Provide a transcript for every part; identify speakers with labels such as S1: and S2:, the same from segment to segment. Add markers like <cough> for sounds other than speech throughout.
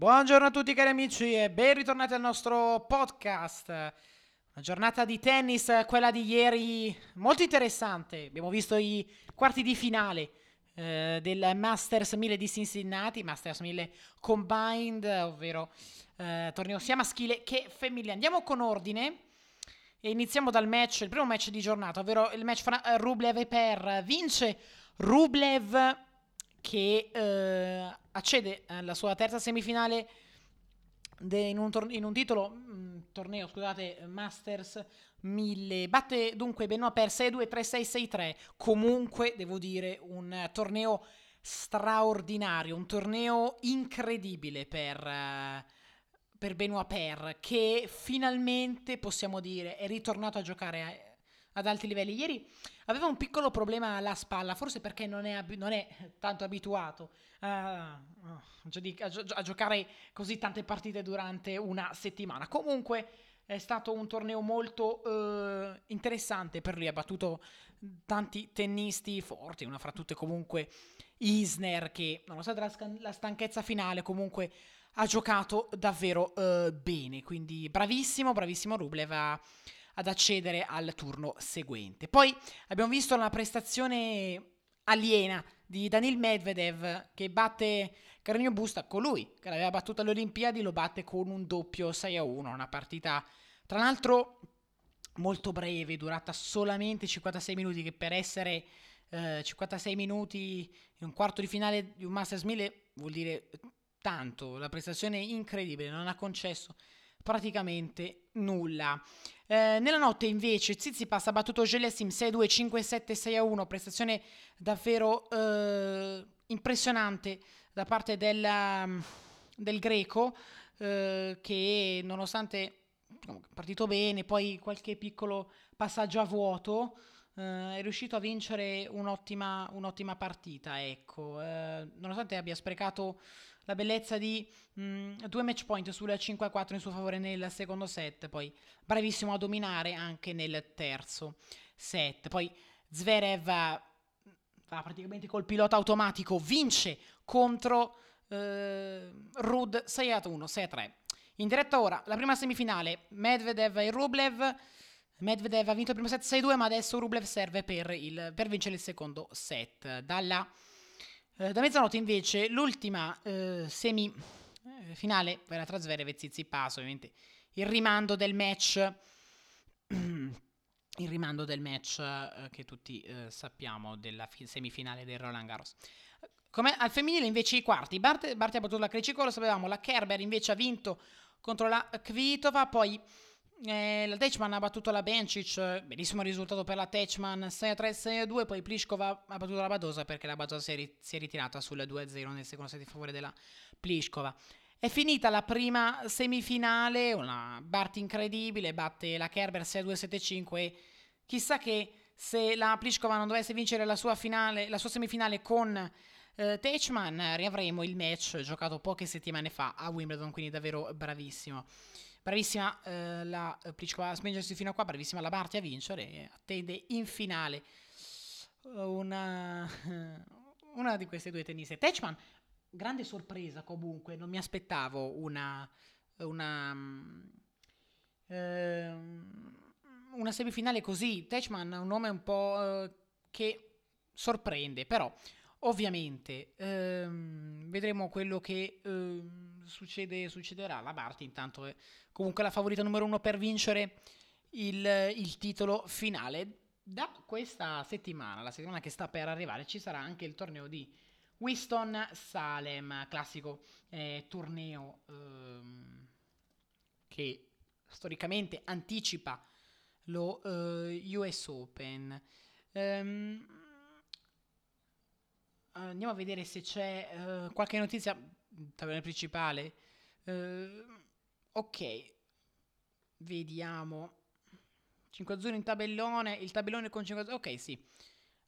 S1: Buongiorno a tutti cari amici e ben ritornati al nostro podcast. Una giornata di tennis, quella di ieri, molto interessante. Abbiamo visto i quarti di finale eh, del Masters 1000 di Cincinnati, Masters 1000 Combined, ovvero eh, torneo sia maschile che femminile. Andiamo con ordine e iniziamo dal match, il primo match di giornata, ovvero il match fra Rublev e Per. Vince Rublev che eh, accede alla sua terza semifinale in un, tor- in, un titolo, mh, mm, torneo, scusate, Masters 1000. Batte dunque Benoit per 6-2, 3-6, 6-3. Comunque, devo dire, un torneo straordinario, un torneo incredibile per... Uh, per Benoit Per, che finalmente possiamo dire è ritornato a giocare ad alti livelli. Ieri aveva un piccolo problema alla spalla, forse perché non è, ab- non è tanto abituato a, a, a, giocare così tante partite durante una settimana. Comunque è stato un torneo molto uh, interessante per lui, ha battuto tanti tennisti forti, una fra tutte comunque Isner che nonostante la, scan- la stanchezza finale comunque ha giocato davvero uh, bene, quindi bravissimo, bravissimo Rublev a ad accedere al turno seguente. Poi abbiamo visto la prestazione aliena di Danil Medvedev che batte Carino Busta, colui che l'aveva battuto alle Olimpiadi, lo batte con un doppio 6 a 1, una partita tra l'altro molto breve, durata solamente 56 minuti, che per essere eh, 56 minuti in un quarto di finale di un Masters 1000 vuol dire tanto, la prestazione incredibile, non ha concesso praticamente nulla. Eh, nella notte invece Tsitsipas ha battuto Gelesim 6-2, 5-7, 6-1, prestazione davvero eh, impressionante da parte del, um, del greco eh, che nonostante è partito bene, poi qualche piccolo passaggio a vuoto, eh, è riuscito a vincere un'ottima, un'ottima partita, ecco, eh, nonostante abbia sprecato la bellezza di mh, mm, due match point sulla 5-4 in suo favore nel secondo set, poi bravissimo a dominare anche nel terzo set. Poi Zverev va praticamente col pilota automatico, vince contro eh, Rud 6-1, 6-3. In diretta ora, la prima semifinale, Medvedev e Rublev. Medvedev ha vinto il primo set 6-2, ma adesso Rublev serve per, il, per vincere il secondo set. Dalla eh, da mezzanotte invece l'ultima eh, semifinale eh, verrà tra Zverev e Tsitsipas, ovviamente il rimando del match <clears throat> il rimando del match eh, che tutti eh, sappiamo della fi- semifinale del Roland Garros. Come al femminile invece i quarti, Bart, Barty ha battuto la Krejcikova, lo sapevamo, la Kerber invece ha vinto contro la Kvitova, poi eh, la Techman ha battuto la Bencic, benissimo risultato per la Techman 6-3, 6-2, poi Pliskova ha battuto la Badosa perché la Badosa si è, ri- si è ritirata sulla 2-0 nel secondo set in favore della Pliskova. È finita la prima semifinale, una Bart incredibile, batte la Kerber 6-2-7-5 e chissà che se la Pliskova non dovesse vincere la sua, finale, la sua semifinale con eh, Techman, riavremo il match giocato poche settimane fa a Wimbledon, quindi davvero bravissimo. Bravissima eh, la eh, Pliskova a spingersi fino a qua, bravissima la Barty a vincere e attende in finale una, <laughs> una di queste due tenniste. Techman, grande sorpresa comunque, non mi aspettavo una, una, eh, una semifinale così. Techman è un nome un po' eh, che sorprende, però ovviamente ehm, vedremo quello che ehm, succede, succederà. La Barty intanto è comunque la favorita numero uno per vincere il, il titolo finale. Da questa settimana, la settimana che sta per arrivare, ci sarà anche il torneo di Winston Salem, classico eh, torneo ehm, che storicamente anticipa lo eh, US Open. Um, andiamo a vedere se c'è uh, qualche notizia. Tabella principale. Uh, Ok, vediamo. 5 azzurri in tabellone, il tabellone con 5 azzurri, ok sì.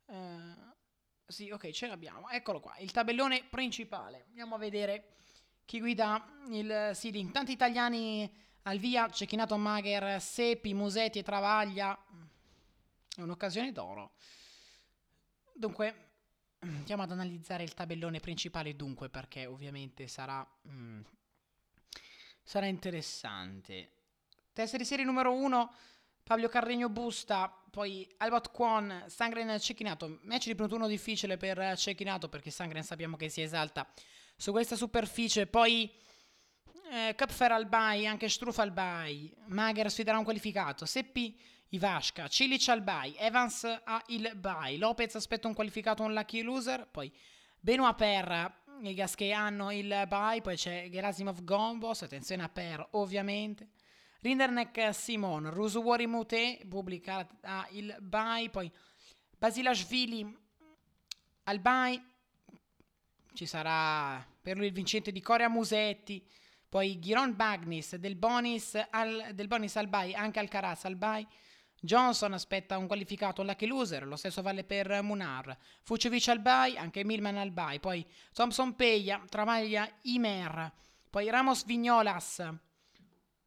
S1: Uh, sì, ok, ce l'abbiamo. Eccolo qua, il tabellone principale. Andiamo a vedere chi guida il seeding. Tanti italiani al via, Cecchinato Magher, Sepi, Musetti e Travaglia. È un'occasione d'oro. Dunque, <clears throat> andiamo ad analizzare il tabellone principale dunque, perché ovviamente sarà... Mm, sarà interessante. Testa di serie numero 1, Fabio Carregno Busta, poi Albot Kwon, Sangren Cecchinato. Match di primo turno difficile per Cecchinato perché Sangren sappiamo che si esalta su questa superficie. Poi eh, Kupfer al bye, anche Struff al bye. Mager sfiderà un qualificato. Seppi Ivashka, Cilic al bye. Evans ha il bye. Lopez aspetta un qualificato, un lucky loser. Poi Benoit Per i gas che hanno il bye. Poi c'è Gerasimov Gombos. Attenzione a Per, ovviamente. Rinderneck Simon, Rusuwari Mute pubblica il bye. Poi Basilashvili al bye. Ci sarà per lui il vincente di Corea Musetti. Poi Giron Bagnis del Bonis al, del Bonis al bye, anche Alcaraz al bye. Johnson aspetta un qualificato lucky loser, lo stesso vale per Munar. Fucevic al bye, anche Milman al bye. Poi Thompson Peia, Travaglia Imer. Poi Ramos Vignolas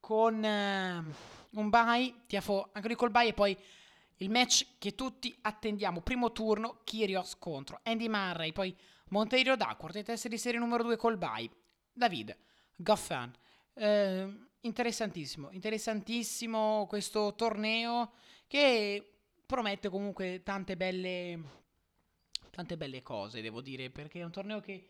S1: con uh, un bye, Tiafo anche lui col bye e poi il match che tutti attendiamo. Primo turno, Kyrgios contro Andy Murray. Poi Monteiro Duckworth, testa di serie numero 2 col bye. David. Goffin. Eh, interessantissimo, interessantissimo questo torneo che promette comunque tante belle, tante belle cose, devo dire, perché è un torneo che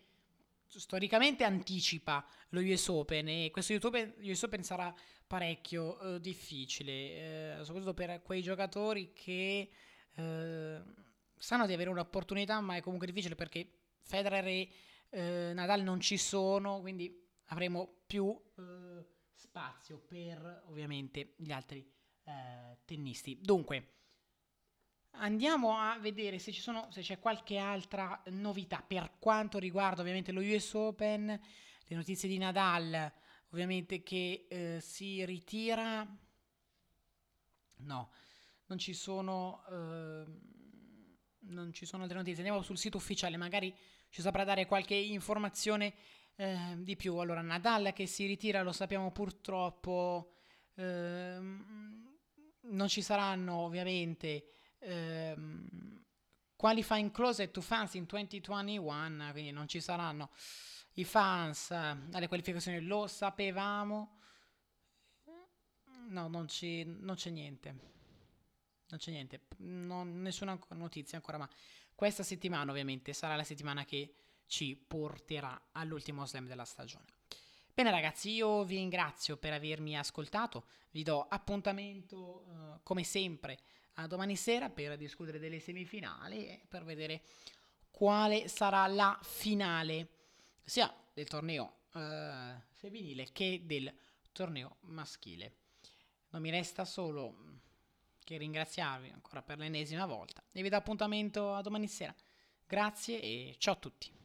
S1: storicamente anticipa lo US Open e questo US Open sarà parecchio eh, difficile, eh, soprattutto per quei giocatori che eh, sanno di avere un'opportunità, ma è comunque difficile perché Federer e eh, Nadal non ci sono, quindi avremo più eh, spazio per ovviamente gli altri eh, tennisti. Dunque, andiamo a vedere se, ci sono, se c'è qualche altra novità per quanto riguarda ovviamente lo US Open, le notizie di Nadal, ovviamente che eh, si ritira. No, non ci sono... Ehm, non ci sono altre notizie. Andiamo sul sito ufficiale, magari ci saprà dare qualche informazione eh, di più. Allora, Nadal che si ritira, lo sappiamo purtroppo, ehm, non ci saranno ovviamente ehm, qualifying closet to fans in 2021, quindi non ci saranno i fans eh, alle qualificazioni, lo sapevamo. No, non, ci, non c'è niente. Non c'è niente, non, nessuna notizia ancora, ma questa settimana ovviamente sarà la settimana che ci porterà all'ultimo slam della stagione. Bene ragazzi, io vi ringrazio per avermi ascoltato, vi do appuntamento uh, come sempre a domani sera per discutere delle semifinali e per vedere quale sarà la finale sia del torneo uh, femminile che del torneo maschile. Non mi resta solo che ringraziarvi ancora per l'ennesima volta e vi do appuntamento a domani sera. Grazie e ciao a tutti.